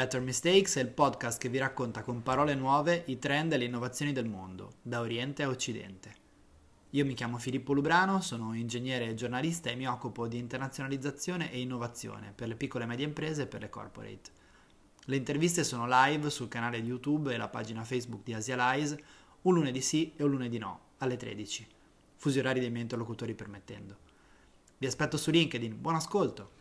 Better Mistakes è il podcast che vi racconta con parole nuove i trend e le innovazioni del mondo, da Oriente a Occidente. Io mi chiamo Filippo Lubrano, sono ingegnere e giornalista e mi occupo di internazionalizzazione e innovazione per le piccole e medie imprese e per le corporate. Le interviste sono live sul canale YouTube e la pagina Facebook di Asialize, un lunedì sì e un lunedì no, alle 13, fusi orari dei miei interlocutori permettendo. Vi aspetto su LinkedIn, buon ascolto!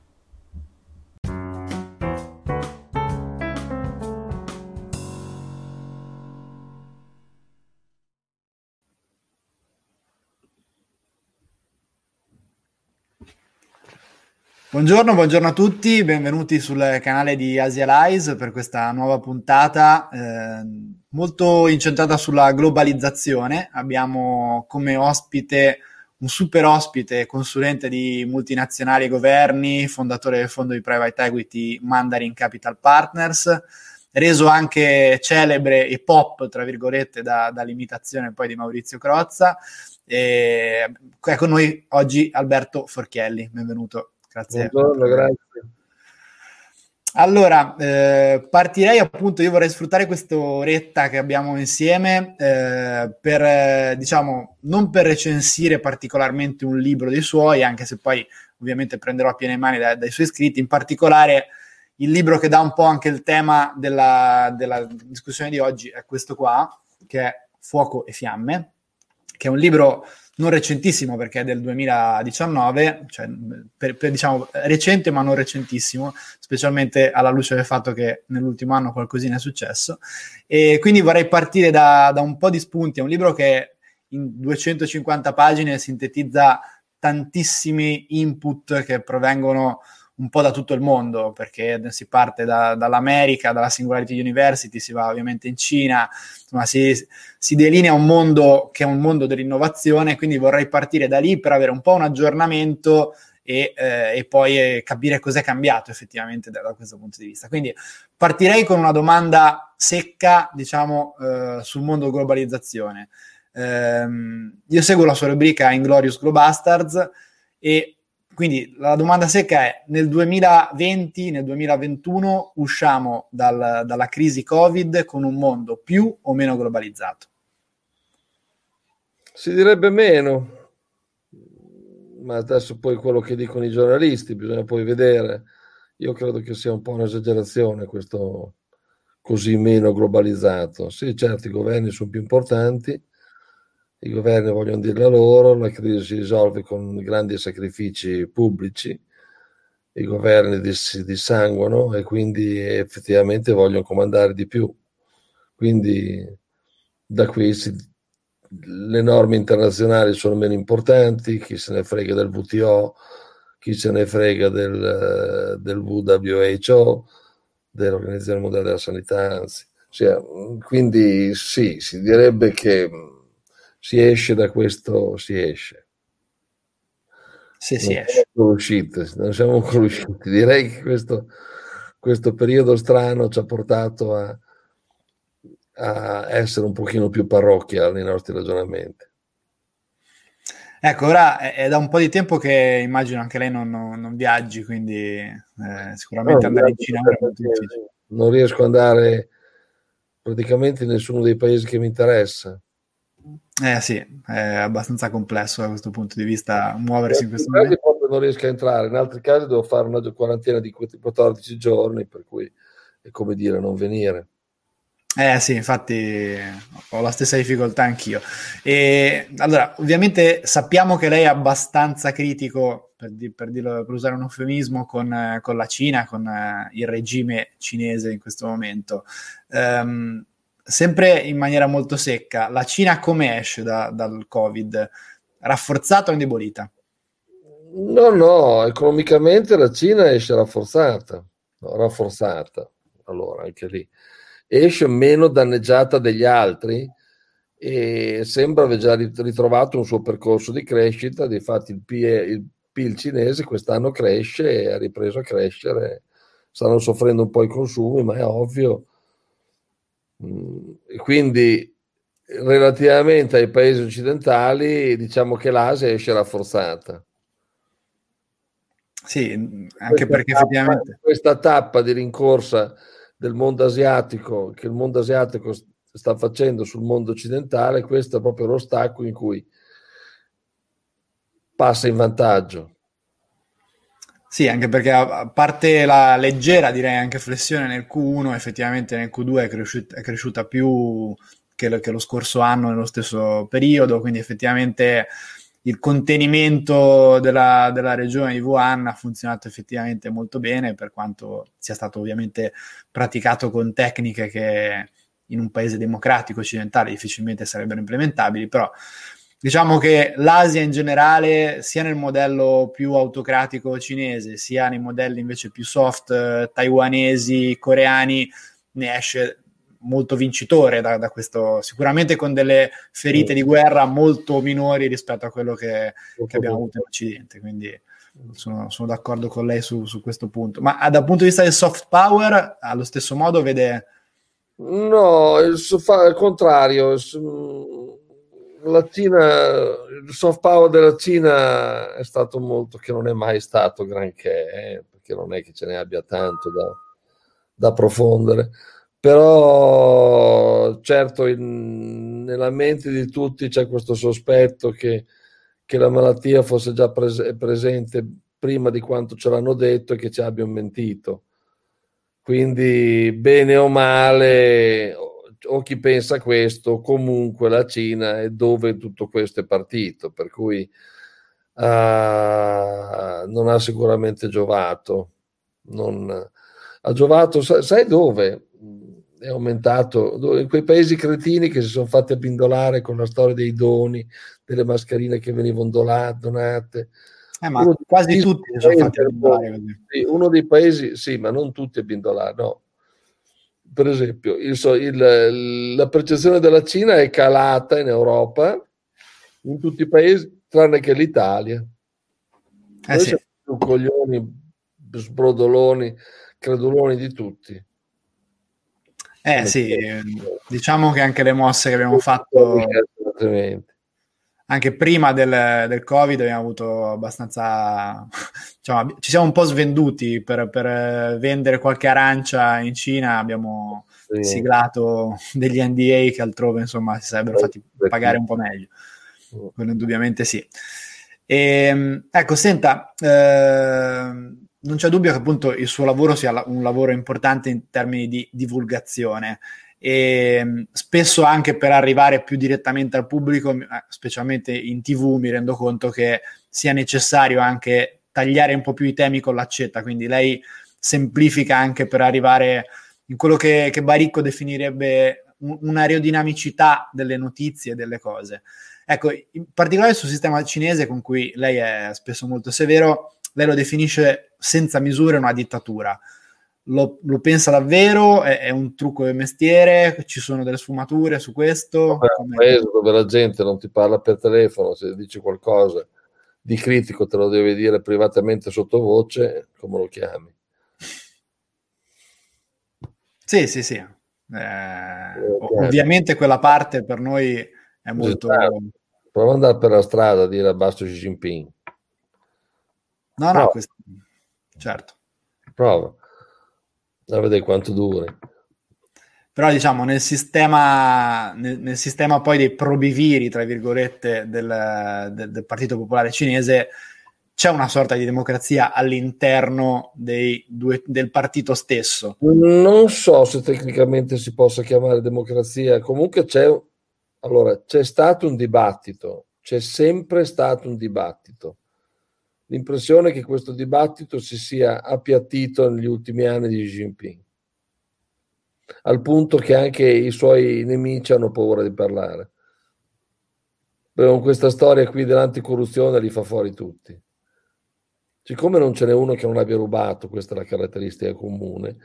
Buongiorno, buongiorno a tutti, benvenuti sul canale di Asialize per questa nuova puntata eh, molto incentrata sulla globalizzazione. Abbiamo come ospite un super ospite, consulente di multinazionali e governi, fondatore del fondo di private equity Mandarin Capital Partners, reso anche celebre e pop, tra virgolette, da, dall'imitazione poi di Maurizio Crozza. E, è con noi oggi Alberto Forchielli, benvenuto. Grazie. Buongiorno, grazie. Allora, eh, partirei appunto, io vorrei sfruttare questa oretta che abbiamo insieme eh, per, eh, diciamo, non per recensire particolarmente un libro dei suoi, anche se poi ovviamente prenderò a piene mani da, dai suoi scritti, in particolare il libro che dà un po' anche il tema della, della discussione di oggi è questo qua, che è Fuoco e Fiamme, che è un libro non recentissimo perché è del 2019, cioè per, per, diciamo recente ma non recentissimo, specialmente alla luce del fatto che nell'ultimo anno qualcosina è successo. E quindi vorrei partire da, da un po' di spunti. È un libro che in 250 pagine sintetizza tantissimi input che provengono un po' da tutto il mondo, perché si parte da, dall'America, dalla Singularity University, si va ovviamente in Cina, insomma si, si, delinea un mondo che è un mondo dell'innovazione, quindi vorrei partire da lì per avere un po' un aggiornamento e, eh, e poi eh, capire cos'è cambiato effettivamente da, da, questo punto di vista. Quindi partirei con una domanda secca, diciamo, eh, sul mondo globalizzazione. Ehm, io seguo la sua rubrica Inglorious Globastards e quindi la domanda secca è, nel 2020, nel 2021 usciamo dal, dalla crisi Covid con un mondo più o meno globalizzato? Si direbbe meno, ma adesso poi quello che dicono i giornalisti bisogna poi vedere. Io credo che sia un po' un'esagerazione questo così meno globalizzato. Sì, certo, i governi sono più importanti, i governi vogliono dire la loro, la crisi si risolve con grandi sacrifici pubblici, i governi si dissanguano e quindi effettivamente vogliono comandare di più. Quindi da qui si, le norme internazionali sono meno importanti, chi se ne frega del WTO, chi se ne frega del, del WHO, dell'Organizzazione Mondiale della Sanità, anzi. Cioè, quindi sì, si direbbe che si esce da questo, si esce. Se non si esce. Uscite, non siamo ancora usciti. Direi che questo, questo periodo strano ci ha portato a, a essere un pochino più parrocchia nei nostri ragionamenti. Ecco, ora è, è, da un po' di tempo che immagino anche lei non, non, non viaggi, quindi eh, sicuramente no, andare in Cina è molto difficile. Non riesco ad andare praticamente in nessuno dei paesi che mi interessa. Eh sì, è abbastanza complesso da questo punto di vista muoversi in questo momento. Proprio non riesco a entrare, in altri casi devo fare una quarantena di 14 giorni, per cui è come dire non venire. Eh sì, infatti ho la stessa difficoltà anch'io. E allora, ovviamente sappiamo che lei è abbastanza critico, per, di, per, dirlo, per usare un eufemismo, con, con, la Cina, con uh, il regime cinese in questo momento. Um, sempre in maniera molto secca, la Cina come esce da, dal Covid? Rafforzata o indebolita? No, no, economicamente la Cina esce rafforzata, no, rafforzata, allora anche lì, esce meno danneggiata degli altri e sembra aver già ritrovato un suo percorso di crescita, difatti il, PIL, il PIL cinese quest'anno cresce e ha ripreso a crescere, stanno soffrendo un po' i consumi, ma è ovvio quindi relativamente ai paesi occidentali diciamo che l'Asia esce rafforzata. Sì, anche questa perché tappa, effettivamente... Questa tappa di rincorsa del mondo asiatico che il mondo asiatico sta facendo sul mondo occidentale, questo è proprio lo stacco in cui passa in vantaggio. Sì, anche perché a parte la leggera, direi anche flessione nel Q1, effettivamente nel Q2 è cresciuta, è cresciuta più che lo, che lo, scorso anno nello stesso periodo, quindi effettivamente il contenimento della, della, regione di Wuhan ha funzionato effettivamente molto bene, per quanto sia stato ovviamente praticato con tecniche che in un paese democratico occidentale difficilmente sarebbero implementabili, però diciamo che l'Asia in generale, sia nel modello più autocratico cinese, sia nei modelli invece più soft eh, taiwanesi, coreani, ne esce molto vincitore da, da, questo, sicuramente con delle ferite di guerra molto minori rispetto a quello che, che abbiamo avuto in Occidente. Quindi sono, sono d'accordo con lei su, su, questo punto. Ma dal punto di vista del soft power, allo stesso modo vede. No, il, il contrario. La Cina, il soft power della Cina è stato molto, che non è mai stato granché, eh, perché non è che ce ne abbia tanto da, da approfondere però certo in, nella mente di tutti c'è questo sospetto che, che la malattia fosse già pres- presente prima di quanto ce l'hanno detto e che ci abbiano mentito. Quindi bene o male, o chi pensa questo, comunque la Cina è dove tutto questo è partito, per cui uh, non ha sicuramente giovato. Non, ha giovato, sai dove? è aumentato in quei paesi cretini che si sono fatti abbindolare con la storia dei doni, delle mascherine che venivano donate. Eh, ma quasi tutti sono fatti abbindolare. Uno dei paesi, sì, ma non tutti abbindolare, no. Per esempio, il, il, la percezione della Cina è calata in Europa, in tutti i paesi, tranne che l'Italia. Eh Noi sì. siamo coglioni, sbrodoloni, creduloni di tutti. Eh sì, diciamo che anche le mosse che abbiamo fatto anche prima del, del Covid abbiamo avuto abbastanza, diciamo, ci siamo un po' svenduti per, per vendere qualche arancia in Cina, abbiamo sì. siglato degli NDA che altrove insomma si sarebbero fatti pagare un po' meglio, quello indubbiamente sì. E, ehm, ecco, senta, eh, non c'è dubbio che appunto il suo lavoro sia un lavoro importante in termini di divulgazione e mm, spesso anche per arrivare più direttamente al pubblico, eh, specialmente in tv, mi rendo conto che sia necessario anche tagliare un po' più i temi con l'accetta, quindi lei semplifica anche per arrivare in quello che, che Baricco definirebbe un'aerodinamicità delle notizie, delle cose. Ecco, in particolare sul sistema cinese con cui lei è spesso molto severo, lei lo definisce senza misure una dittatura. Lo, lo pensa davvero? È, è, un trucco del mestiere? Ci sono delle sfumature su questo? È un paese dove la gente non ti parla per telefono, se dici qualcosa di critico te lo deve dire privatamente sottovoce, come lo chiami? Sì, sì, sì. Eh, ovviamente quella parte per noi è molto... Esatto. Prova ad andare per la strada a dire abbasso Xi Jinping. No, no, questo... certo. Prova a vedere quanto duri. Però diciamo nel sistema, nel, nel sistema poi dei probiviri, tra virgolette, del, del, del, Partito Popolare Cinese c'è una sorta di democrazia all'interno due, del partito stesso. Non so se tecnicamente si possa chiamare democrazia, comunque c'è, allora, c'è stato un dibattito, c'è sempre stato un dibattito l'impressione che questo dibattito si sia appiattito negli ultimi anni di Xi Jinping, al punto che anche i suoi nemici hanno paura di parlare. Con questa storia qui dell'anticorruzione li fa fuori tutti. Siccome non ce n'è uno che non abbia rubato, questa è la caratteristica comune,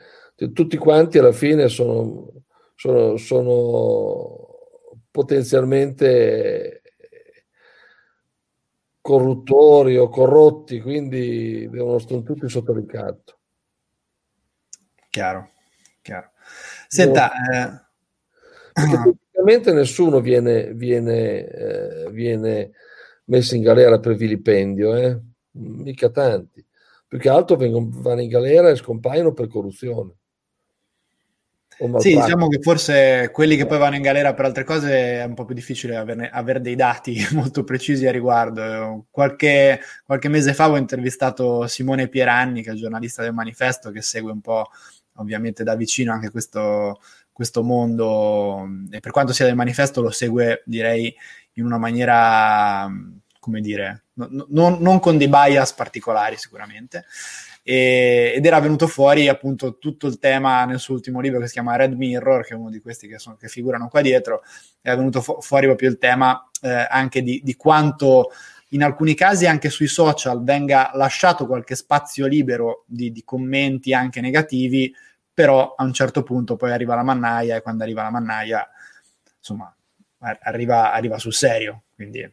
tutti quanti alla fine sono, sono, sono potenzialmente corruttori o corrotti, quindi devono stare tutti sotto ricatto. Chiaro, chiaro. Senta, eh... praticamente nessuno viene, viene, eh, viene, messo in galera per vilipendio, eh? mica tanti. Più che altro vengono, vanno in galera e scompaiono per corruzione. Sì, diciamo che forse quelli che poi vanno in galera per altre cose è un po' più difficile averne, avere dei dati molto precisi a riguardo. Qualche, qualche, mese fa ho intervistato Simone Pieranni, che è il giornalista del manifesto, che segue un po' ovviamente da vicino anche questo, questo mondo e per quanto sia del manifesto lo segue direi in una maniera, come dire, no, non, non con dei bias particolari sicuramente e, ed era venuto fuori appunto tutto il tema nel suo ultimo libro che si chiama Red Mirror, che è uno di questi che, sono, che figurano qua dietro, è venuto fu- fuori proprio il tema eh, anche di, di quanto in alcuni casi anche sui social venga lasciato qualche spazio libero di, di, commenti anche negativi, però a un certo punto poi arriva la mannaia e quando arriva la mannaia, insomma, arriva, arriva sul serio, quindi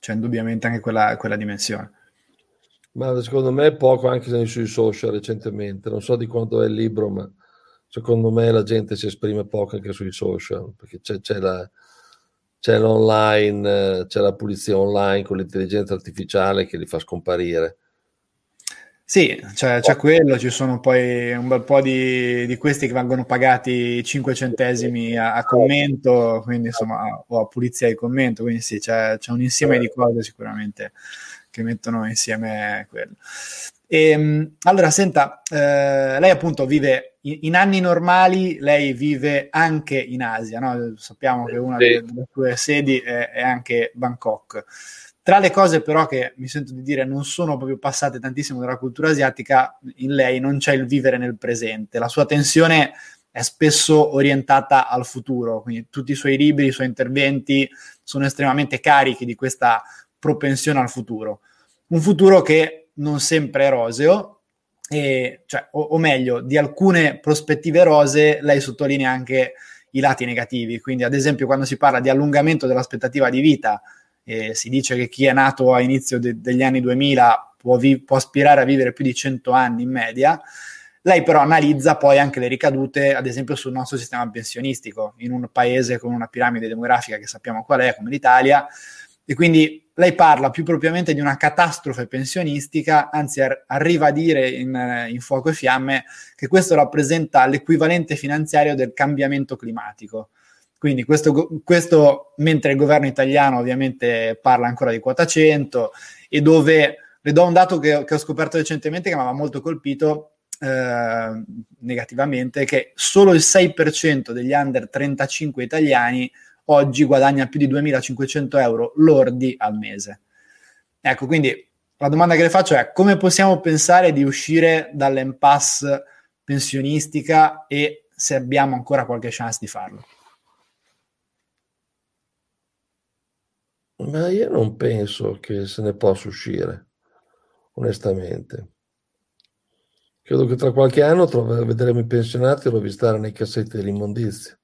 c'è indubbiamente anche quella, quella dimensione. Ma secondo me poco anche sui social recentemente, non so di quanto è il libro, ma secondo me la gente si esprime poco anche sui social, perché c'è, c'è, la, c'è l'online, c'è la pulizia online con l'intelligenza artificiale che li fa scomparire. Sì, cioè, c'è quello, ci sono poi un bel po' di, di questi che vengono pagati 5 centesimi a, a commento, quindi insomma, o a pulizia di commento, quindi sì, c'è, c'è un insieme di cose sicuramente che mettono insieme quello. E, ehm, allora, senta, eh, lei appunto vive in, in, anni normali, lei vive anche in Asia, no? sappiamo che una delle, delle, sue sedi è, è, anche Bangkok. Tra le cose però che mi sento di dire non sono proprio passate tantissimo dalla cultura asiatica, in lei non c'è il vivere nel presente, la sua tensione è spesso orientata al futuro, quindi tutti i suoi libri, i suoi interventi sono estremamente carichi di questa propensione al futuro. Un futuro che non sempre è roseo, e, cioè, o, o, meglio, di alcune prospettive rosee lei sottolinea anche i lati negativi. Quindi, ad esempio, quando si parla di allungamento dell'aspettativa di vita, eh, si dice che chi è nato a inizio de- degli anni 2000 può, vi- può aspirare a vivere più di 100 anni in media. Lei però analizza poi anche le ricadute, ad esempio, sul nostro sistema pensionistico, in un paese con una piramide demografica che sappiamo qual è, come l'Italia, e quindi lei parla più propriamente di una catastrofe pensionistica, anzi ar- arriva a dire in, in, Fuoco e Fiamme che questo rappresenta l'equivalente finanziario del cambiamento climatico. Quindi questo, questo mentre il governo italiano ovviamente parla ancora di quota 100 e dove le do un dato che, che ho scoperto recentemente che mi aveva molto colpito eh, negativamente, che solo il 6% degli under 35 italiani oggi guadagna più di 2.500 euro lordi al mese. Ecco, quindi la domanda che le faccio è come possiamo pensare di uscire dall'impasse pensionistica e se abbiamo ancora qualche chance di farlo? Ma io non penso che se ne possa uscire, onestamente. Credo che tra qualche anno vedremo i pensionati rovistare nei cassetti dell'immondizia.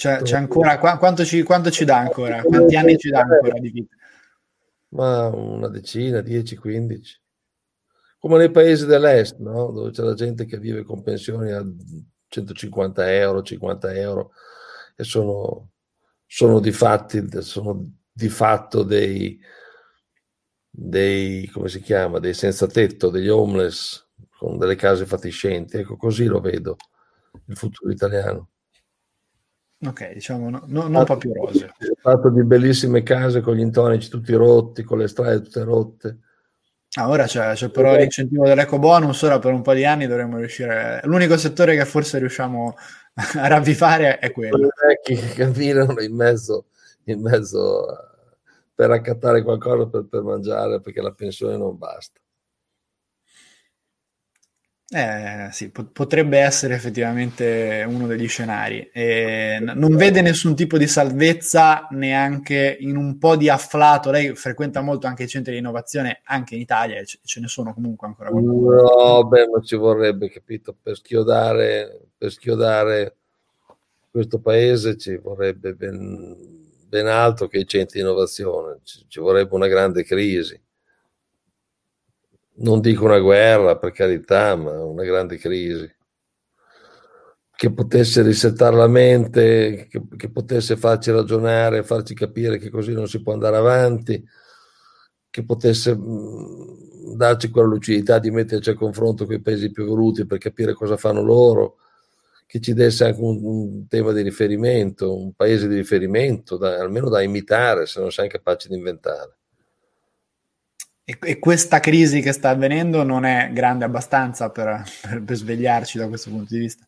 Cioè, c'è ancora, quanto ci, quanto ci dà ancora? Quanti anni ci dà ancora di vita? Ma una decina, 10, 15. Come nei paesi dell'est, no? dove c'è la gente che vive con pensioni a 150 euro, 50 euro e sono, sono, di, fatti, sono di fatto dei, dei, come si chiama, dei senza tetto, degli homeless con delle case fatiscenti. Ecco, così lo vedo il futuro italiano. Ok, diciamo no, no, non proprio rose. Fatto di bellissime case con gli intonici tutti rotti, con le strade tutte rotte. Ah, ora c'è, c'è però l'incentivo dell'eco bonus, ora per un po' di anni dovremmo riuscire... L'unico settore che forse riusciamo a ravvivare è quello. I vecchi che camminano in mezzo, in mezzo per accattare qualcosa per, per mangiare perché la pensione non basta. Eh, sì, potrebbe essere effettivamente uno degli scenari. Eh, non vede nessun tipo di salvezza neanche in un po' di afflato. Lei frequenta molto anche i centri di innovazione, anche in Italia, e ce ne sono comunque ancora qualcuno. No, beh, ma ci vorrebbe, capito, per schiodare, per schiodare questo paese ci vorrebbe ben, ben altro che i centri di innovazione, ci, ci vorrebbe una grande crisi non dico una guerra per carità, ma una grande crisi che potesse risettare la mente, che, che, potesse farci ragionare, farci capire che così non si può andare avanti. che potesse mh, darci quella lucidità di metterci a confronto con i paesi più evoluti per capire cosa fanno loro, che ci desse anche un, un tema di riferimento, un paese di riferimento, da, almeno da imitare, se non siamo capaci di inventare. E, e, questa crisi che sta avvenendo non è grande abbastanza per, per, per svegliarci da questo punto di vista?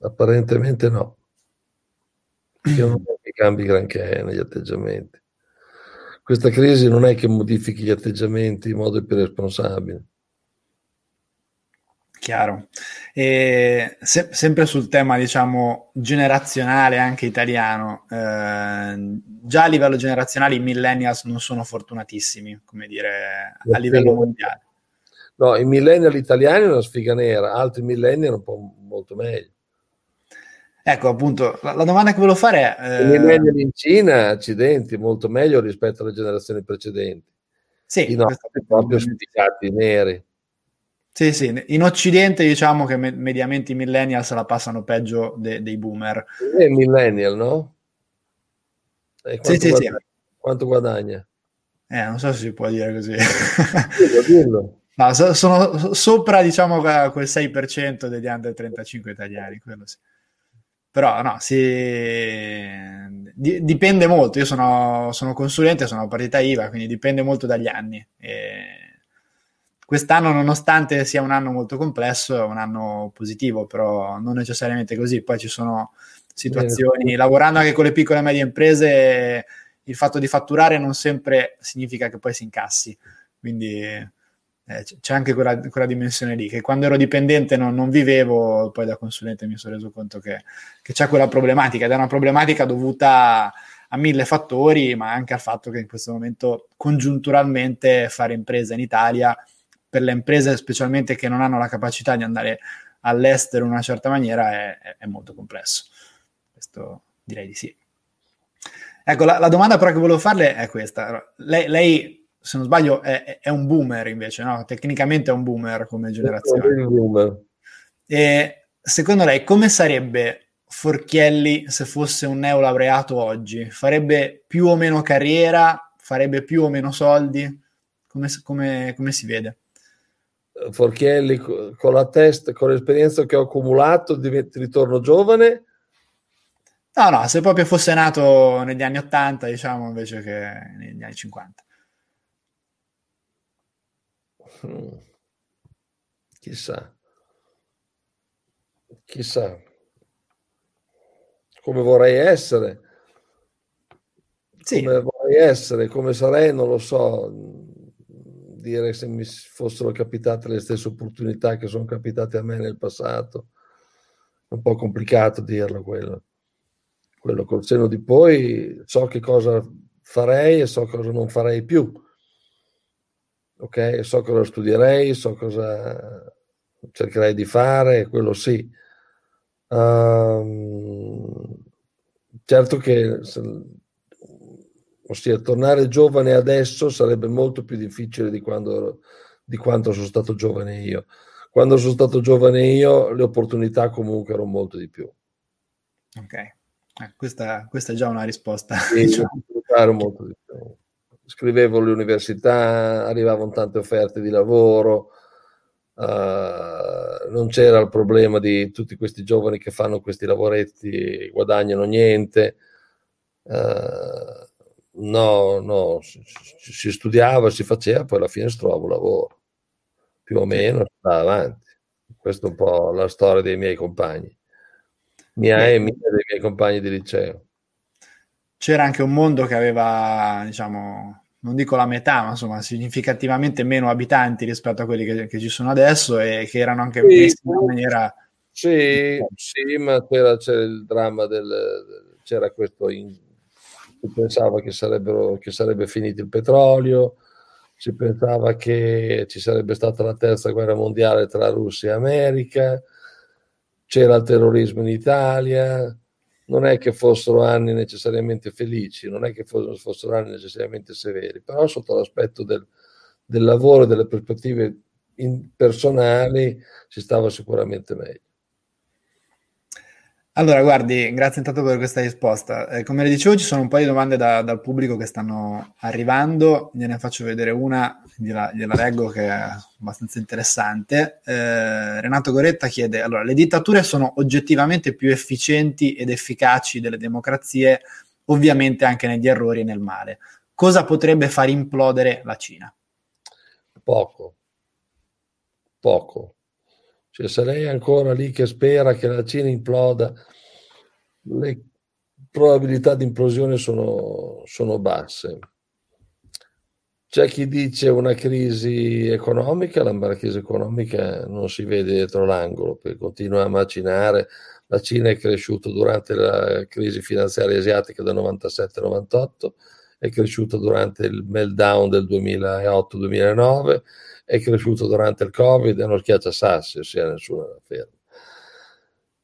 Apparentemente no. Io non che cambi granché negli atteggiamenti. Questa crisi non è che modifichi gli atteggiamenti in modo più responsabile. Chiaro. E se, sempre sul tema, diciamo, generazionale, anche italiano, eh, già a livello generazionale i millennials non sono fortunatissimi, come dire, a livello mondiale. No, i millennial italiani è una sfiga nera, altri millennial un po' molto meglio. Ecco, appunto, la, la domanda che volevo fare è... Eh... I millennial in Cina, accidenti, molto meglio rispetto alle generazioni precedenti. Sì, I nostri proprio sfigati neri. Sì, sì, in Occidente diciamo che me- mediamente i millennial se la passano peggio de- dei boomer. È millennial, no? Sì, sì, guadagna? sì. Quanto guadagna? Eh, non so se si può dire così. Dillo, dillo. No, so, sono sopra, diciamo, quel 6% degli under 35 italiani, quello sì. Però no, si... dipende molto. Io sono, sono consulente, sono partita IVA, quindi dipende molto dagli anni. E quest'anno, nonostante sia un anno molto complesso, è un anno positivo, però non necessariamente così. Poi ci sono situazioni, lavorando anche con le piccole e medie imprese, il fatto di fatturare non sempre significa che poi si incassi. Quindi eh, c'è anche quella, quella, dimensione lì, che quando ero dipendente non, non, vivevo, poi da consulente mi sono reso conto che, che, c'è quella problematica, ed è una problematica dovuta a mille fattori, ma anche al fatto che in questo momento congiunturalmente fare impresa in Italia, per le imprese specialmente che non hanno la capacità di andare all'estero in una certa maniera, è, è, molto complesso. Questo direi di sì. Ecco, la, la, domanda però che volevo farle è questa. Lei, lei se non sbaglio, è, è, un boomer invece, no? Tecnicamente è un boomer come generazione. Boomer. E secondo lei come sarebbe Forchielli se fosse un neolaureato oggi? Farebbe più o meno carriera? Farebbe più o meno soldi? Come, come, come si vede? Forchielli con la testa, con l'esperienza che ho accumulato, diventi, ritorno giovane? No, no, se proprio fosse nato negli anni 80, diciamo, invece che negli anni 50. Hmm. Chissà. Chissà. Come vorrei essere. Sì. Come vorrei essere, come sarei, non lo so. Dire se mi fossero capitate le stesse opportunità che sono capitate a me nel passato. È un po' complicato dirlo quello. Quello col seno di poi so che cosa farei e so cosa non farei più ok? So cosa studierei, so cosa cercherei di fare, quello sì. Um, certo che, ossia, tornare giovane adesso sarebbe molto più difficile di quando, di quanto sono stato giovane io. Quando sono stato giovane io, le opportunità comunque erano molto di più. Ok, eh, questa, questa, è già una risposta. Sì, diciamo. molto di più scrivevo all'università, arrivavano tante offerte di lavoro, uh, non c'era il problema di tutti questi giovani che fanno questi lavoretti guadagnano niente. Uh, no, no, si, si, studiava, si faceva, poi alla fine si trovava un lavoro, più o meno, sta avanti. Questa è un po' la storia dei miei compagni, mia e mia dei miei compagni di liceo? C'era anche un mondo che aveva, diciamo, non dico la metà, ma insomma, significativamente meno abitanti rispetto a quelli che, che ci sono adesso e che erano anche sì, messi in maniera... Sì, sì, ma c'era, c'era il dramma del... c'era questo... In, si pensava che, che sarebbe finito il petrolio, si pensava che ci sarebbe stata la terza guerra mondiale tra Russia e America, c'era il terrorismo in Italia, non è che fossero anni necessariamente felici, non è che fossero anni necessariamente severi, però sotto l'aspetto del, del lavoro e delle prospettive personali si stava sicuramente meglio. Allora, guardi, grazie intanto per questa risposta. Eh, come le dicevo, ci sono un po' di domande da, dal pubblico che stanno arrivando. Ne faccio vedere una, gliela, gliela leggo, che è abbastanza interessante. Eh, Renato Goretta chiede: Allora, le dittature sono oggettivamente più efficienti ed efficaci delle democrazie, ovviamente anche negli errori e nel male. Cosa potrebbe far implodere la Cina? Poco. Poco cioè, se lei è ancora lì che spera che la Cina imploda, le probabilità di implosione sono, sono basse. C'è chi dice una crisi economica, la crisi economica non si vede dietro l'angolo, perché continua a macinare. La Cina è cresciuta durante la crisi finanziaria asiatica del 97-98, è cresciuta durante il meltdown del 2008-2009, è cresciuto durante il Covid, è uno schiacciasassi, ossia nessuna ferma.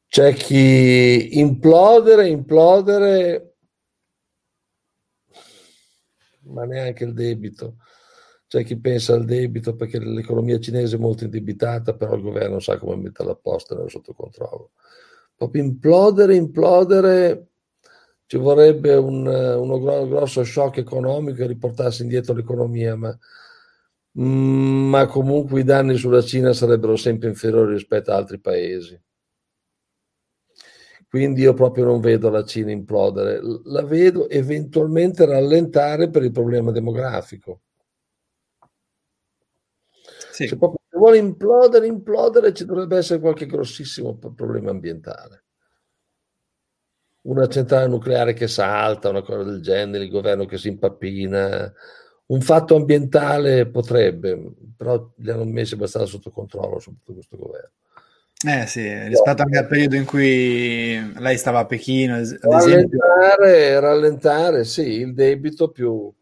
C'è chi implodere, implodere, ma neanche il debito. C'è chi pensa al debito perché l'economia cinese è molto indebitata, però il governo sa come metterla a posto e sotto controllo. Proprio implodere, implodere, ci vorrebbe un, uno grosso shock economico e riportarsi indietro l'economia, ma Mm, ma comunque i danni sulla Cina sarebbero sempre inferiori rispetto ad altri paesi. Quindi io proprio non vedo la Cina implodere, la vedo eventualmente rallentare per il problema demografico. Sì. Se proprio vuole implodere, implodere, ci dovrebbe essere qualche grossissimo problema ambientale. Una centrale nucleare che salta, una cosa del genere, il governo che si impappina, un fatto ambientale potrebbe, però li hanno messi abbastanza sotto controllo, soprattutto questo governo. Eh sì, rispetto anche al periodo in cui lei stava a Pechino, ad rallentare, rallentare, sì, il debito più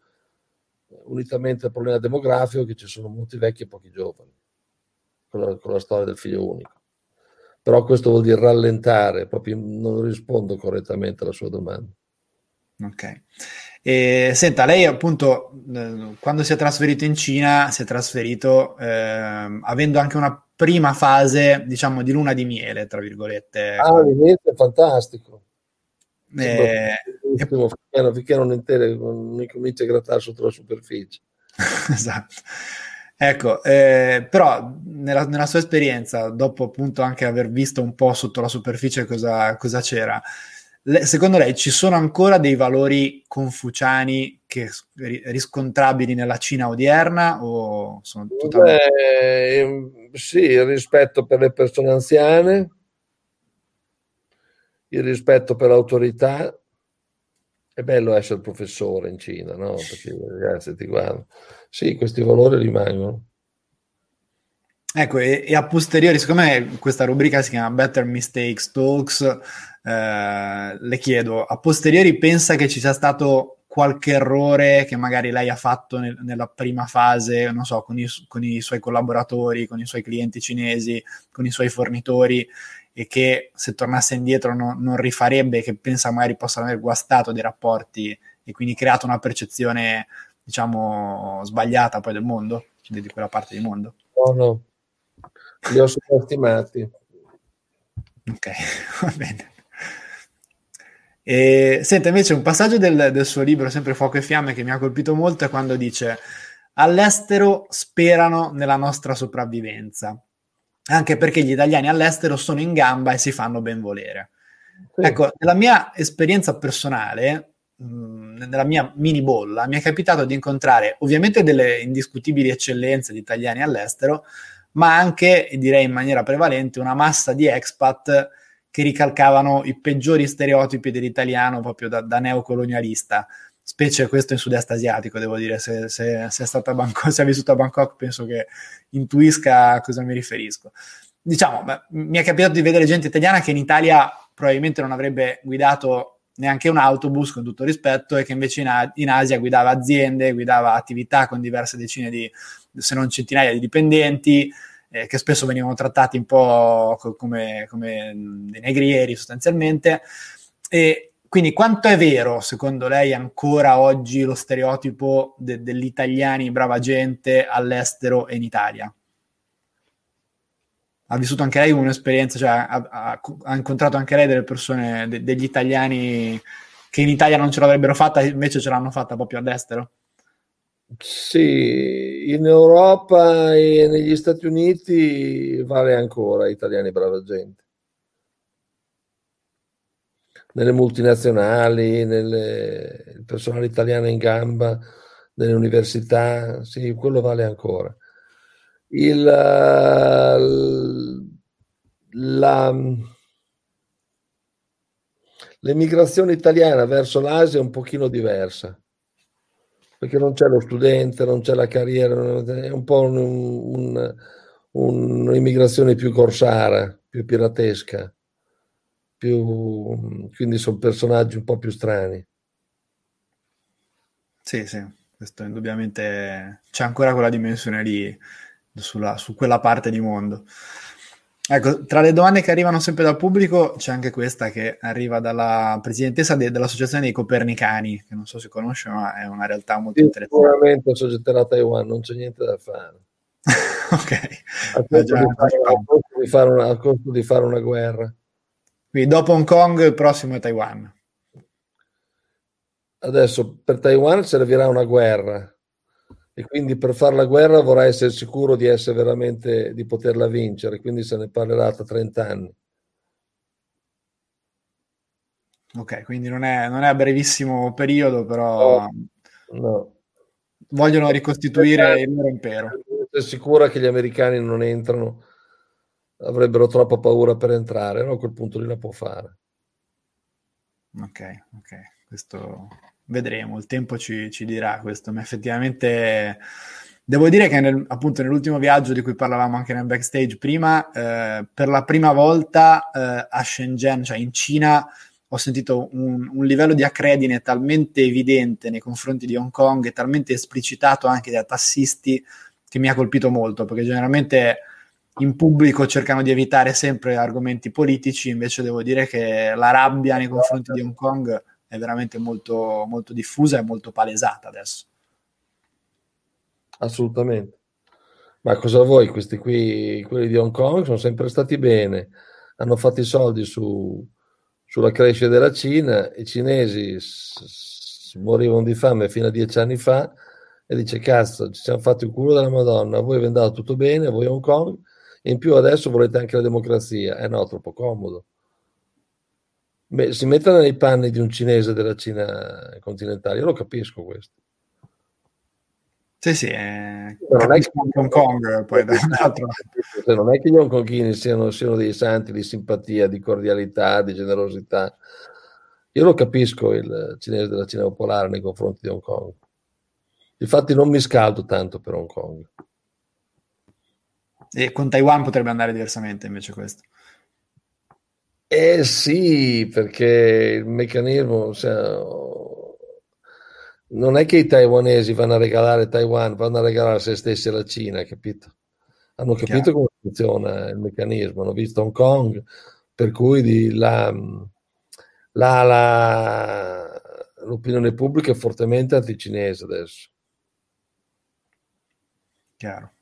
unitamente al problema demografico che ci sono molti vecchi e pochi giovani, con la, con la storia del figlio unico. Però questo vuol dire rallentare, proprio non rispondo correttamente alla sua domanda. Ok. E, senta, lei appunto eh, quando si è trasferito in Cina si è trasferito eh, avendo anche una prima fase, diciamo, di luna di miele, tra virgolette. Ah, Venezia è fantastico. Eh, finché, finché non, intere, non mi comincia a grattare sotto la superficie. esatto. Ecco, eh, però nella, nella, sua esperienza, dopo appunto anche aver visto un po' sotto la superficie cosa, cosa c'era, secondo lei ci sono ancora dei valori confuciani che riscontrabili nella Cina odierna o sono totalmente... Beh, sì, il rispetto per le persone anziane, il rispetto per l'autorità. È bello essere professore in Cina, no? Perché ragazzi ti guardano. Sì, questi valori rimangono. Ecco, e, e, a posteriori, siccome questa rubrica si chiama Better Mistakes Talks, eh, le chiedo, a posteriori pensa che ci sia stato qualche errore che magari lei ha fatto nel, nella prima fase, non so, con i, con i, suoi collaboratori, con i suoi clienti cinesi, con i suoi fornitori e che se tornasse indietro no, non rifarebbe, che pensa magari possano aver guastato dei rapporti e quindi creato una percezione, diciamo, sbagliata poi del mondo, di quella parte del mondo? No, no, li ho sottostimati. Ok, va bene. E, senta, invece un passaggio del, del, suo libro, sempre Fuoco e Fiamme, che mi ha colpito molto è quando dice all'estero sperano nella nostra sopravvivenza, anche perché gli italiani all'estero sono in gamba e si fanno ben volere. Sì. Ecco, nella mia esperienza personale, mh, nella mia mini bolla, mi è capitato di incontrare ovviamente delle indiscutibili eccellenze di italiani all'estero, ma anche, direi in maniera prevalente, una massa di expat che ricalcavano i peggiori stereotipi dell'italiano proprio da, da neocolonialista, specie questo in sud-est asiatico, devo dire, se, se, se, è Bangkok, se ha vissuto a Bangkok penso che intuisca a cosa mi riferisco. Diciamo, beh, mi è capitato di vedere gente italiana che in Italia probabilmente non avrebbe guidato neanche un autobus, con tutto rispetto, e che invece in, in Asia guidava aziende, guidava attività con diverse decine di, se non centinaia di dipendenti, eh, che spesso venivano trattati un po' come, come dei negrieri sostanzialmente. E quindi quanto è vero, secondo lei, ancora oggi lo stereotipo de- degli italiani brava gente all'estero e in Italia? ha vissuto anche lei un'esperienza, cioè ha, ha, ha incontrato anche lei delle persone, de, degli italiani che in Italia non ce l'avrebbero fatta, invece ce l'hanno fatta proprio all'estero? Sì, in Europa e negli Stati Uniti vale ancora italiani brava gente. Nelle multinazionali, nelle, il personale italiano in gamba, nelle università, sì, quello vale ancora. Il, la, l'emigrazione italiana verso l'Asia è un pochino diversa perché non c'è lo studente, non c'è la carriera, è un po' un, un, più corsara, più piratesca, più, quindi sono personaggi un po' più strani. Sì, sì, questo indubbiamente c'è ancora quella dimensione lì sulla, su quella parte di mondo. Ecco, tra le domande che arrivano sempre dal pubblico c'è anche questa che arriva dalla presidentessa de- dell'Associazione dei Copernicani, che non so se conosce, ma è una realtà molto Io interessante. Sicuramente assoggetterà a Taiwan, non c'è niente da fare. ok. A costo, già, di fare, a, costo di fare una, a costo di fare una guerra. Quindi dopo Hong Kong il prossimo è Taiwan. Adesso per Taiwan servirà una guerra e quindi per fare la guerra vorrà essere sicuro di essere veramente di poterla vincere, quindi se ne parlerà tra 30 anni. Ok, quindi non è, non è a brevissimo periodo, però no, no. vogliono ricostituire il loro impero. È sicura che gli americani non entrano, avrebbero troppa paura per entrare, no? a quel punto lì la può fare. Ok, ok, questo vedremo, il tempo ci, ci dirà questo, ma effettivamente devo dire che nel, appunto nell'ultimo viaggio di cui parlavamo anche nel backstage prima, eh, per la prima volta eh, a Shenzhen, cioè in Cina, ho sentito un, un, livello di accredine talmente evidente nei confronti di Hong Kong e talmente esplicitato anche da tassisti che mi ha colpito molto, perché generalmente in pubblico cercano di evitare sempre argomenti politici, invece devo dire che la rabbia nei confronti di Hong Kong è veramente molto, molto diffusa e molto palesata adesso. Assolutamente. Ma cosa vuoi? Questi qui, quelli di Hong Kong, sono sempre stati bene, hanno fatto i soldi su, sulla crescita della Cina, i cinesi s- s- morivano di fame fino a dieci anni fa e dice cazzo, ci siamo fatti il culo della Madonna, voi vi è andato tutto bene, voi Hong Kong, e in più adesso volete anche la democrazia. Eh no, troppo comodo. Beh, si mettono nei panni di un cinese della Cina continentale, io lo capisco questo. Sì, sì, eh, non è che Hong Kong poi dall'altro. Non è che gli hongkongini siano, siano dei santi di simpatia, di cordialità, di generosità. Io lo capisco il cinese della Cina popolare nei confronti di Hong Kong. Infatti non mi scaldo tanto per Hong Kong. E con Taiwan potrebbe andare diversamente invece questo. Eh sì, perché il meccanismo cioè, non è che i taiwanesi vanno a regalare Taiwan, vanno a regalare se stessi alla Cina, capito? Hanno capito Chiaro. come funziona il meccanismo, hanno visto Hong Kong, per cui di, la, la, la, l'opinione pubblica è fortemente anticinese adesso. Chiaro.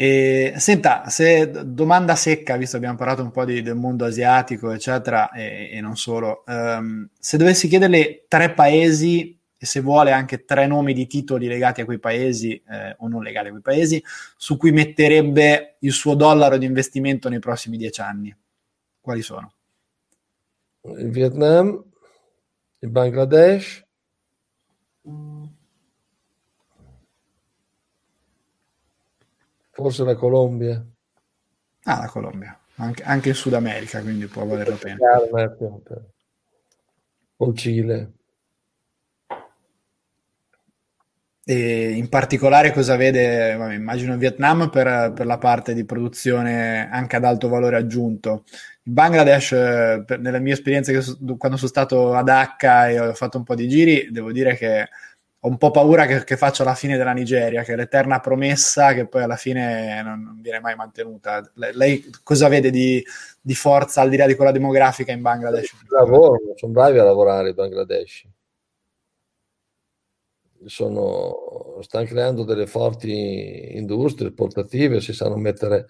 E, senta, se domanda secca, visto che abbiamo parlato un po' di, del mondo asiatico, eccetera, e, e non solo, um, se dovessi chiederle tre paesi e se vuole anche tre nomi di titoli legati a quei paesi eh, o non legati a quei paesi, su cui metterebbe il suo dollaro di investimento nei prossimi dieci anni, quali sono? Il Vietnam, il Bangladesh. Forse la Colombia. Ah, la Colombia. Anche, anche in Sud America, quindi può valere la pena. O Cile. E in particolare cosa vede, vabbè, immagino Vietnam per, per, la parte di produzione anche ad alto valore aggiunto. Il Bangladesh, per, nelle mie esperienze so, quando sono stato ad Dhaka e ho fatto un po' di giri, devo dire che ho un po' paura che, che, faccia la fine della Nigeria, che è l'eterna promessa che poi alla fine non, non viene mai mantenuta. Lei, lei cosa vede di, di, forza al di là di quella demografica in Bangladesh? Lavorano, sono bravi a lavorare in Bangladesh. Sono, stanno creando delle forti industrie portative, si sanno mettere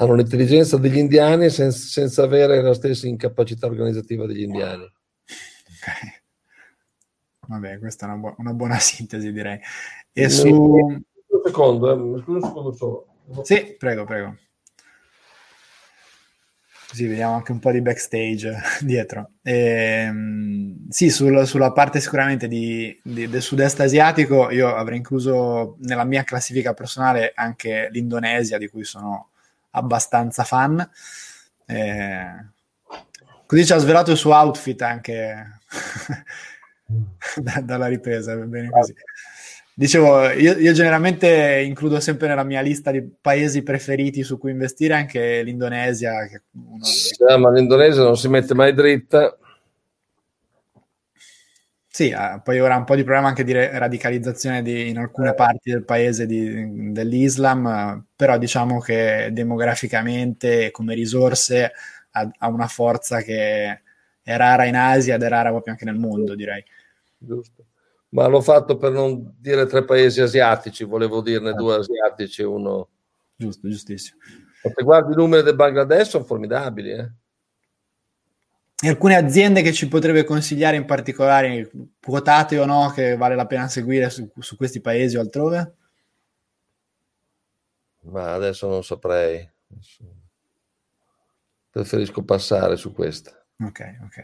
hanno l'intelligenza degli indiani sen- senza avere la stessa incapacità organizzativa degli indiani. Ok. Vabbè, questa è una, bu- una buona sintesi, direi. E su... Un secondo, eh, scusa un secondo solo. Sì, prego, prego. Così vediamo anche un po' di backstage dietro. E, ehm, sì, sul, sulla parte sicuramente di, di, del sud-est asiatico, io avrei incluso nella mia classifica personale anche l'Indonesia, di cui sono abbastanza fan. E, eh, così ci ha svelato il suo outfit anche dalla ripresa, va bene così. Dicevo, io, io, generalmente includo sempre nella mia lista di paesi preferiti su cui investire anche l'Indonesia. Che uno... sì, ma l'Indonesia non si mette mai dritta. Sì, eh, poi ora un po' di problema anche di radicalizzazione di, in alcune parti del paese di, dell'Islam, però diciamo che demograficamente come risorse ha, ha, una forza che è rara in Asia ed è rara proprio anche nel mondo, direi. Giusto ma l'ho fatto per non dire tre paesi asiatici, volevo dirne due asiatici, uno... Giusto, giustissimo. Se guardi i numeri del Bangladesh sono formidabili. Eh? E alcune aziende che ci potrebbe consigliare in particolare, quotate o no, che vale la pena seguire su, su questi paesi o altrove? Ma adesso non saprei. Preferisco passare su questa. Ok, ok.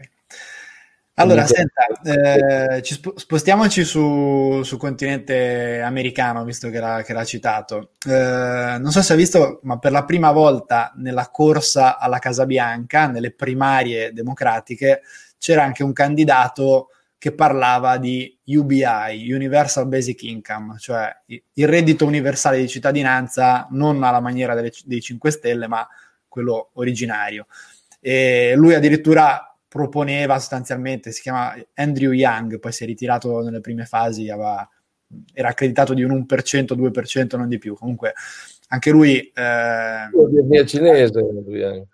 Allora, senta, eh, spostiamoci su, sul continente americano, visto che l'ha, che l'ha citato. Eh, non so se ha visto, ma per la prima volta nella corsa alla Casa Bianca, nelle primarie democratiche, c'era anche un candidato che parlava di UBI, Universal Basic Income, cioè il reddito universale di cittadinanza, non alla maniera delle, dei 5 Stelle, ma quello originario. E lui addirittura proponeva sostanzialmente, si chiama Andrew Young, poi si è ritirato nelle prime fasi, aveva, era accreditato di un 1%, 2%, non di più. Comunque anche lui... Eh, è cinese, Andrew Young.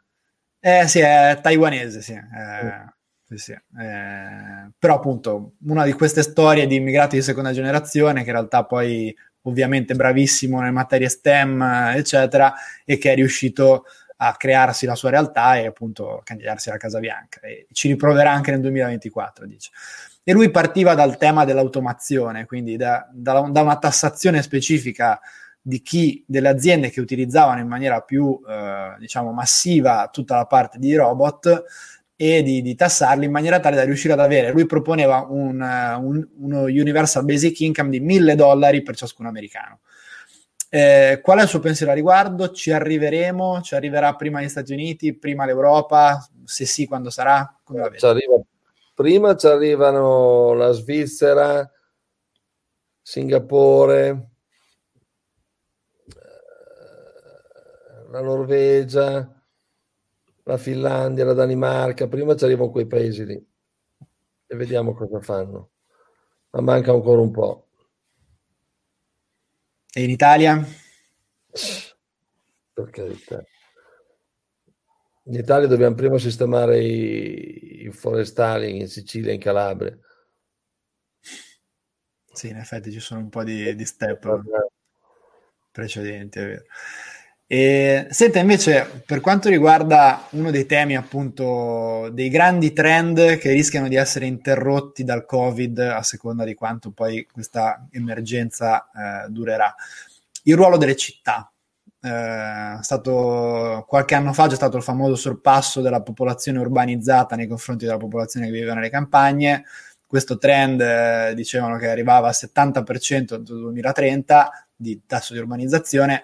Eh sì, è taiwanese, sì. Eh, sì, sì. Eh, però appunto una di queste storie di immigrati di seconda generazione che in realtà poi ovviamente bravissimo nelle materie STEM, eccetera, e che è riuscito a crearsi la sua realtà e appunto candidarsi alla Casa Bianca. E ci riproverà anche nel 2024, dice. E lui partiva dal tema dell'automazione, quindi da, da, da una tassazione specifica di chi, delle aziende che utilizzavano in maniera più, eh, diciamo, massiva tutta la parte di robot e di, di, tassarli in maniera tale da riuscire ad avere. Lui proponeva un, un, uno Universal Basic Income di 1000 dollari per ciascun americano. Eh, qual è il suo pensiero a riguardo? Ci arriveremo? Ci arriverà prima gli Stati Uniti, prima l'Europa? Se sì, quando sarà? Ci arriva, prima ci arrivano la Svizzera, Singapore, eh, la Norvegia, la Finlandia, la Danimarca. Prima ci arrivano quei paesi lì e vediamo cosa fanno. Ma manca ancora un po'. E in Italia? Per carità. In Italia dobbiamo prima sistemare i, i forestali in Sicilia e in Calabria. Sì, in effetti ci sono un po' di, di step precedenti, è vero. E, senta, invece, per quanto riguarda uno dei temi, appunto, dei grandi trend che rischiano di essere interrotti dal Covid a seconda di quanto poi questa emergenza eh, durerà, il ruolo delle città. Eh, stato, qualche anno fa c'è stato il famoso sorpasso della popolazione urbanizzata nei confronti della popolazione che viveva nelle campagne. Questo trend eh, dicevano che arrivava al 70% nel 2030 di tasso di urbanizzazione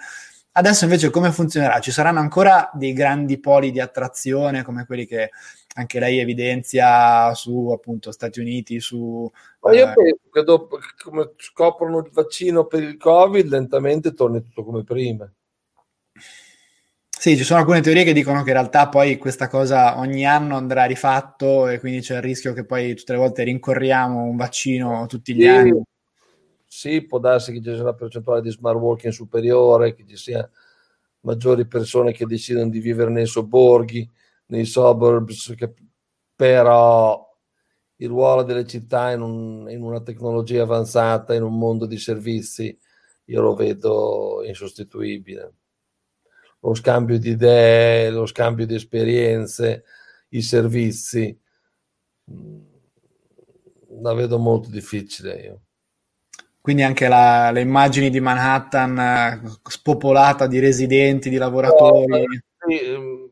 Adesso invece come funzionerà? Ci saranno ancora dei grandi poli di attrazione come quelli che anche lei evidenzia su appunto Stati Uniti, su... Ma io eh... penso che dopo come scoprono il vaccino per il Covid lentamente torni tutto come prima. Sì, ci sono alcune teorie che dicono che in realtà poi questa cosa ogni anno andrà rifatto e quindi c'è il rischio che poi tutte le volte rincorriamo un vaccino tutti gli sì, anni sì, può darsi che ci sia una percentuale di smart working superiore, che ci sia maggiori persone che decidono di vivere nei sobborghi, nei suburbs, che, però il ruolo delle città in, un, in, una tecnologia avanzata, in un mondo di servizi, io lo vedo insostituibile. lo scambio di idee, lo scambio di esperienze, i servizi. Mm, la vedo molto difficile io. Quindi anche la, le immagini di Manhattan eh, spopolata di residenti, di lavoratori. No, ehm,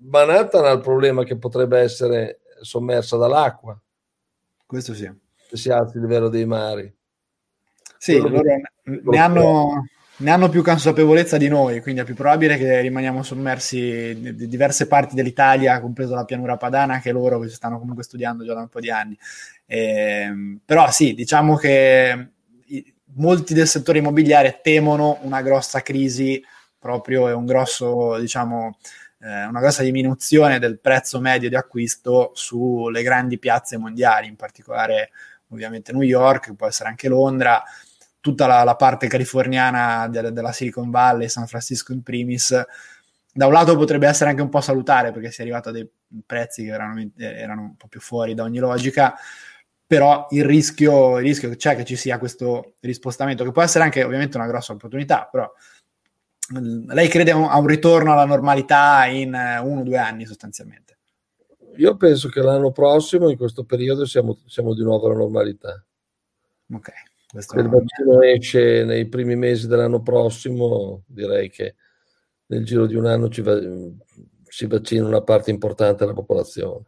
Manhattan ha il problema che potrebbe essere sommersa dall'acqua. Questo sì. Se si alza il livello dei mari. Sì, loro ne hanno, ne hanno, più consapevolezza di noi, quindi è più probabile che rimaniamo sommersi di diverse parti dell'Italia, compreso la pianura padana, che loro che stanno comunque studiando già da un po' di anni. Eh, però sì, diciamo che molti del settore immobiliare temono una grossa crisi proprio e un grosso, diciamo, eh, una grossa diminuzione del prezzo medio di acquisto sulle grandi piazze mondiali, in particolare ovviamente New York, può essere anche Londra, tutta la, la parte californiana de, della Silicon Valley, San Francisco in primis. Da un lato potrebbe essere anche un po' salutare perché si è arrivato a dei prezzi che erano, erano un po' più fuori da ogni logica, però il rischio, il rischio c'è che ci sia questo rispostamento, che può essere anche ovviamente una grossa opportunità, però lei crede a un ritorno alla normalità in eh, uno o due anni sostanzialmente? Io penso che l'anno prossimo, in questo periodo, siamo, siamo di nuovo alla normalità. Ok. Se il vaccino esce nei primi mesi dell'anno prossimo, direi che nel giro di un anno va, si vaccina una parte importante della popolazione.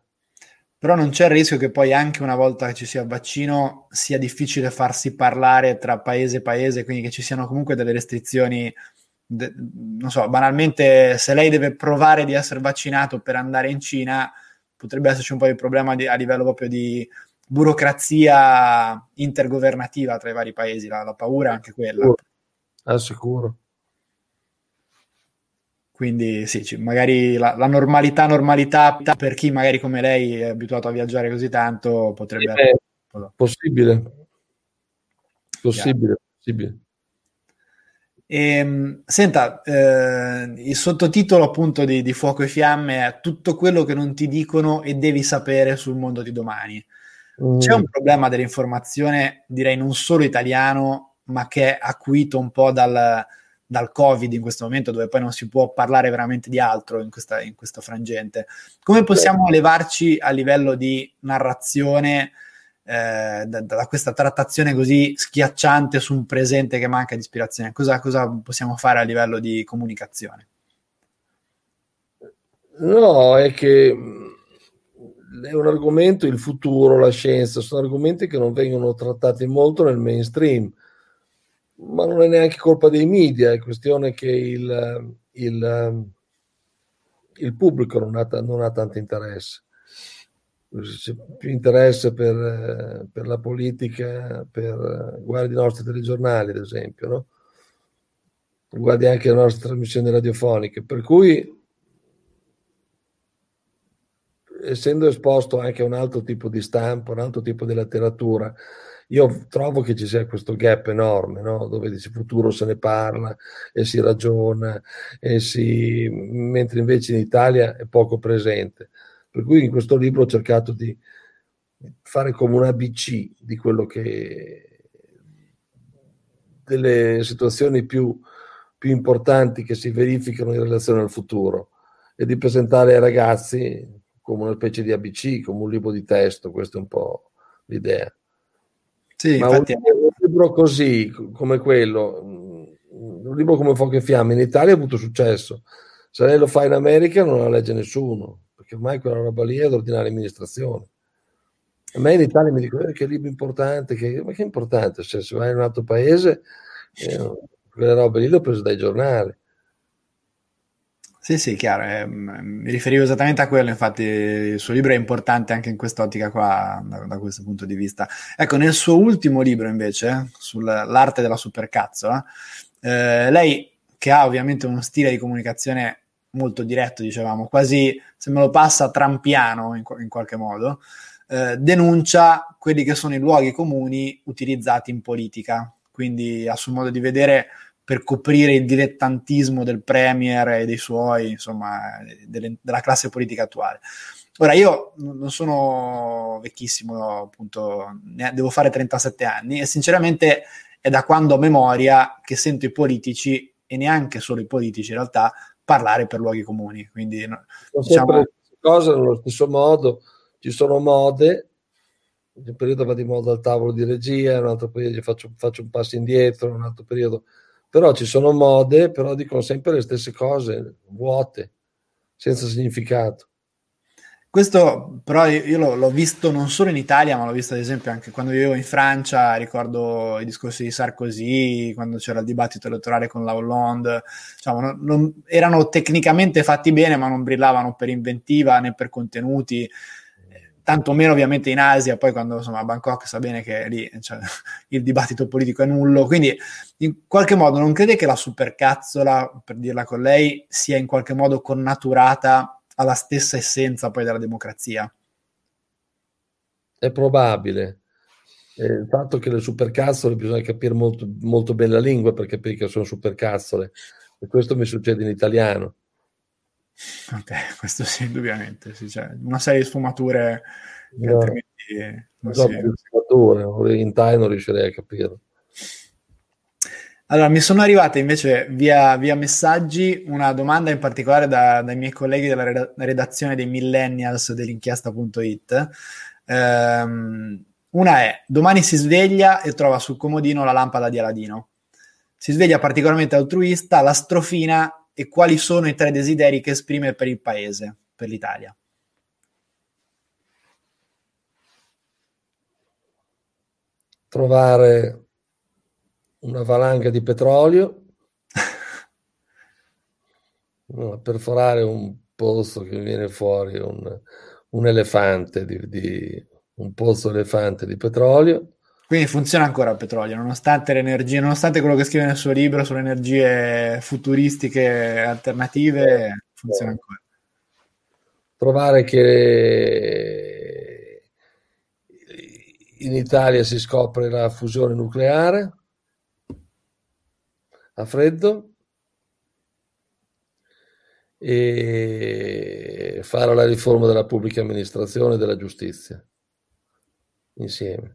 Però non c'è il rischio che poi anche una volta che ci sia il vaccino sia difficile farsi parlare tra paese e paese, quindi che ci siano comunque delle restrizioni de, non so, banalmente se lei deve provare di essere vaccinato per andare in Cina, potrebbe esserci un po' di problema di, a livello proprio di burocrazia intergovernativa tra i vari paesi, la, la paura anche quella. Al sicuro. Quindi sì, magari la, la, normalità, normalità per chi magari come lei è abituato a viaggiare così tanto potrebbe... È possibile. Possibile, possibile. E, ehm, senta, eh, il sottotitolo appunto di, di, Fuoco e Fiamme è tutto quello che non ti dicono e devi sapere sul mondo di domani. Mm. C'è un problema dell'informazione, direi non solo italiano, ma che è acuito un po' dal, dal Covid in questo momento, dove poi non si può parlare veramente di altro in questa, in questo frangente. Come possiamo levarci a livello di narrazione? eh, da, da, questa trattazione così schiacciante su un presente che manca di ispirazione? Cosa, cosa possiamo fare a livello di comunicazione? No, è che mm, è un argomento, il futuro, la scienza, sono argomenti che non vengono trattati molto nel mainstream, ma non è neanche colpa dei media, è questione che il, il, il pubblico non ha, non ha tanto interesse c'è più interesse per, per, la politica, per guardi i nostri telegiornali, ad esempio, no? guardi anche le nostre trasmissioni radiofoniche, per cui essendo esposto anche a un altro tipo di stampa, un altro tipo di letteratura, io trovo che ci sia questo gap enorme, no? dove di futuro se ne parla e si ragiona, e si... mentre invece in Italia è poco presente. Per cui in questo libro ho cercato di fare come un ABC di quello che delle situazioni più, più importanti che si verificano in relazione al futuro e di presentare ai ragazzi come una specie di ABC, come un libro di testo, questa è un po' l'idea. Sì, Ma infatti... un, libro così, come quello, un libro come Fuoco e Fiamme, in Italia ha avuto successo. Se lei lo fa in America non la legge nessuno perché ormai quella roba lì è d'ordinaria amministrazione. A me in Italia mi dicono eh, che libro importante, che... ma che importante, cioè, se vai in un altro paese, eh, quelle robe lì le ho prese dai giornali. Sì, sì, chiaro, eh, mi riferivo esattamente a quello, infatti il suo libro è importante anche in quest'ottica qua, da, da questo punto di vista. Ecco, nel suo ultimo libro invece, sull'arte della supercazzola, eh, lei che ha ovviamente uno stile di comunicazione molto diretto, dicevamo, quasi se me lo passa trampiano in, in qualche modo, eh, denuncia quelli che sono i luoghi comuni utilizzati in politica. Quindi a suo modo di vedere per coprire il dilettantismo del Premier e dei suoi, insomma, delle, della classe politica attuale. Ora, io non sono vecchissimo, appunto, devo fare 37 anni e sinceramente è da quando ho memoria che sento i politici, e neanche solo i politici in realtà, parlare per luoghi comuni. Quindi, sono diciamo... cose nello stesso modo, ci sono mode, un periodo va di moda al tavolo di regia, un altro periodo faccio, faccio un passo indietro, un altro periodo, però ci sono mode, però dicono sempre le stesse cose, vuote, senza significato. Questo però io, l'ho, l'ho, visto non solo in Italia, ma l'ho visto ad esempio anche quando vivevo in Francia, ricordo i discorsi di Sarkozy, quando c'era il dibattito elettorale con la Hollande, diciamo, non, non, erano tecnicamente fatti bene, ma non brillavano per inventiva né per contenuti, tanto meno ovviamente in Asia, poi quando insomma a Bangkok sa bene che lì cioè, il dibattito politico è nullo, quindi in qualche modo non crede che la supercazzola, per dirla con lei, sia in qualche modo connaturata alla stessa essenza poi della democrazia. È probabile. il fatto che le supercazzole bisogna capire molto, molto bene la lingua per capire che sono supercazzole. E questo mi succede in italiano. Ok, questo sì, indubbiamente. Sì, cioè, una serie di sfumature che no. altrimenti non esatto, si... sfumature, in Thai non riuscirei a capire. Allora, mi sono arrivate invece via, via messaggi una domanda in particolare da, dai miei colleghi della redazione dei millennials dell'inchiesta.it. Um, una è, domani si sveglia e trova sul comodino la lampada di Aladino. Si sveglia particolarmente altruista, la strofina e quali sono i tre desideri che esprime per il paese, per l'Italia. Trovare una valanga di petrolio, perforare un pozzo che viene fuori un, un elefante di, di, un pozzo elefante di petrolio. Quindi funziona ancora il petrolio, nonostante l'energia, nonostante quello che scrive nel suo libro sulle energie futuristiche alternative, funziona ancora. Trovare che in Italia si scopre la fusione nucleare, a freddo e fare la riforma della pubblica amministrazione e della giustizia insieme.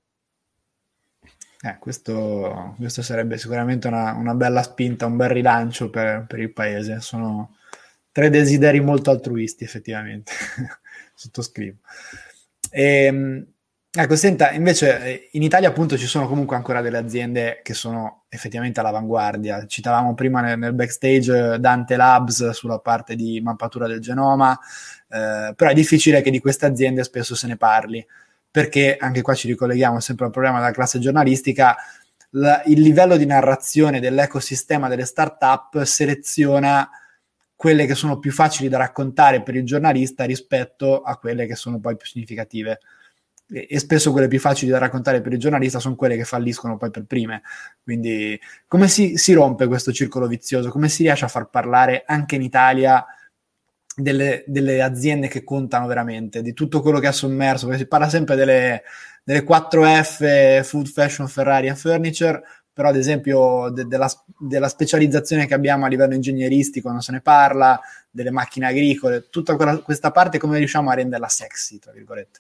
Eh, questo, questo, sarebbe sicuramente una, una, bella spinta, un bel rilancio per, per, il paese. Sono tre desideri molto altruisti, effettivamente. Sottoscrivo. E, ehm, Ecco, senta, invece eh, in Italia appunto ci sono comunque ancora delle aziende che sono effettivamente all'avanguardia. Citavamo prima nel, nel backstage eh, Dante Labs sulla parte di mappatura del genoma, eh, però è difficile che di queste aziende spesso se ne parli, perché anche qua ci ricolleghiamo sempre al problema della classe giornalistica, la, il livello di narrazione dell'ecosistema delle start-up seleziona quelle che sono più facili da raccontare per il giornalista rispetto a quelle che sono poi più significative e, spesso quelle più facili da raccontare per il giornalista sono quelle che falliscono poi per prime. Quindi come si, si rompe questo circolo vizioso? Come si riesce a far parlare anche in Italia delle, delle, aziende che contano veramente, di tutto quello che ha sommerso? Perché si parla sempre delle, delle 4F, food, fashion, Ferrari e furniture, però ad esempio de, della, della, specializzazione che abbiamo a livello ingegneristico non se ne parla, delle macchine agricole, tutta quella, questa parte come riusciamo a renderla sexy, tra virgolette?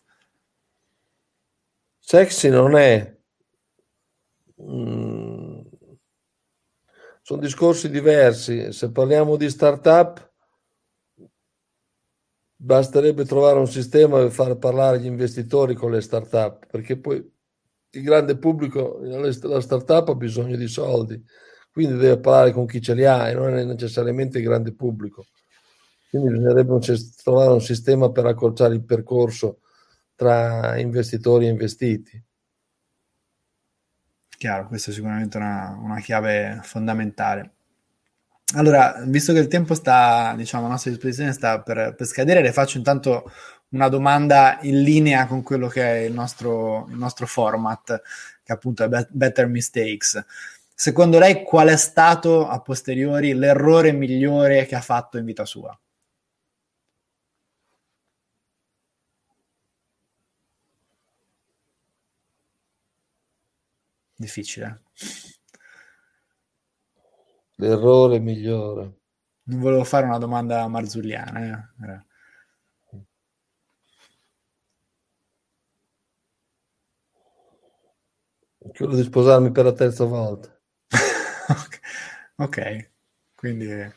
Sexy non è... Mm, sono discorsi diversi. Se parliamo di startup, basterebbe trovare un sistema per far parlare gli investitori con le startup, perché poi il grande pubblico, la startup ha bisogno di soldi, quindi deve parlare con chi ce li ha e non è necessariamente il grande pubblico. Quindi bisognerebbe trovare un sistema per accorciare il percorso tra investitori e investiti. Chiaro, questa è sicuramente una, una chiave fondamentale. Allora, visto che il tempo sta, diciamo, a nostra disposizione sta per, per, scadere, le faccio intanto una domanda in linea con quello che è il nostro, il nostro format, che appunto è Better Mistakes. Secondo lei qual è stato a posteriori l'errore migliore che ha fatto in vita sua? Difficile. L'errore migliore. Non volevo fare una domanda marzulliana. Eh. Quello di sposarmi per la terza volta. ok, quindi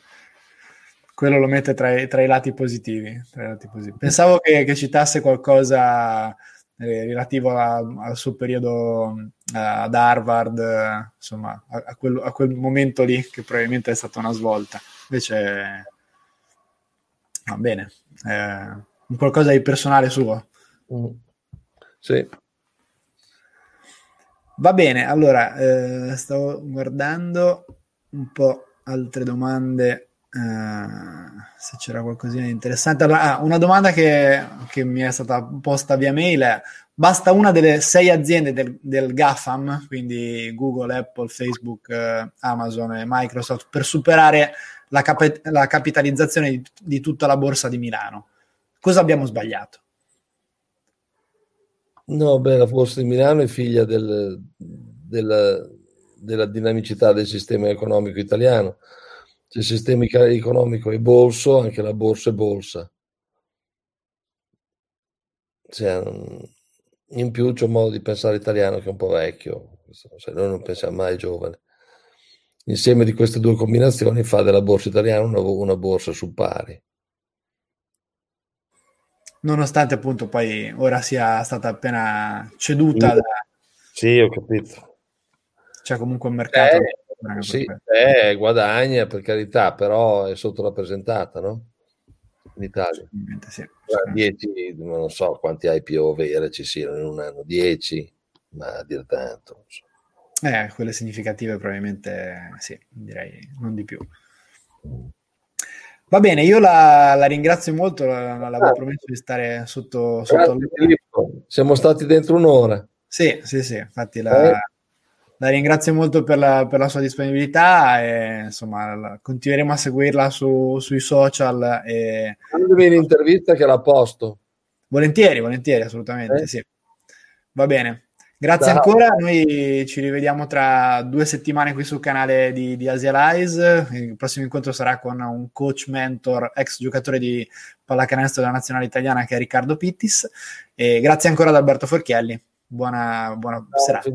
quello lo mette tra i, tra i, lati, positivi, tra i lati positivi. Pensavo che, che, citasse qualcosa eh, relativo a, al suo periodo uh, ad Harvard, uh, insomma, a, a, quel, a, quel, momento lì che probabilmente è stata una svolta. Invece, va bene, eh, qualcosa di personale suo. Mm. Sì. Va bene, allora, eh, stavo guardando un po' altre domande, eh, se c'era qualcosina di interessante. Allora, ah, una domanda che, che, mi è stata posta via mail è, basta una delle sei aziende del, del GAFAM, quindi Google, Apple, Facebook, eh, Amazon e Microsoft, per superare la, cap- la capitalizzazione di, di tutta la borsa di Milano. Cosa abbiamo sbagliato? No, beh, la Borsa di Milano è figlia del, della, della, dinamicità del sistema economico italiano. Se il sistema economico è bolso, anche la borsa è bolsa. Cioè, in più c'è un modo di pensare italiano che è un po' vecchio, se noi non pensiamo mai giovane. L'insieme di queste due combinazioni fa della borsa italiana una, una borsa su pari nonostante appunto poi ora sia stata appena ceduta. Da... Sì, ho capito. C'è comunque un mercato. Eh, sì, eh, guadagna per carità, però è sottorappresentata, no? In Italia. Sì, 10, non so quanti IPO vere ci siano in un anno, 10, ma a dire tanto. So. Eh, quelle significative probabilmente sì, direi non di più. Va bene, io la, la ringrazio molto, l'avevo ah. promesso di stare sotto, sotto Siamo stati dentro un'ora. Sì, sì, sì, infatti la, eh. La ringrazio molto per la, per la, sua disponibilità e insomma la, continueremo a seguirla su, sui social. E... Quando viene intervista che la posto. Volentieri, volentieri, assolutamente, eh? sì. Va bene. Grazie Ciao. ancora, noi ci rivediamo tra due settimane qui sul canale di, di Asialize. Il prossimo incontro sarà con un coach mentor, ex giocatore di pallacanestro della nazionale italiana che è Riccardo Pittis. E grazie ancora ad Alberto Forchielli. Buona, buona Ciao, serata.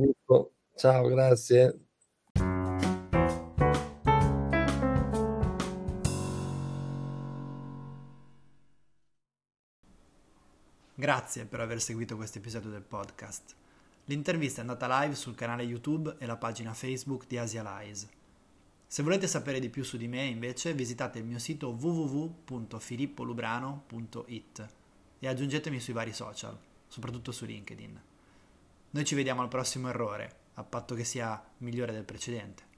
Ciao, grazie. Grazie per aver seguito questo episodio del podcast. L'intervista è andata live sul canale YouTube e la pagina Facebook di Asialize. Se volete sapere di più su di me, invece, visitate il mio sito www.filippolubrano.it e aggiungetemi sui vari social, soprattutto su LinkedIn. Noi ci vediamo al prossimo errore, a patto che sia migliore del precedente.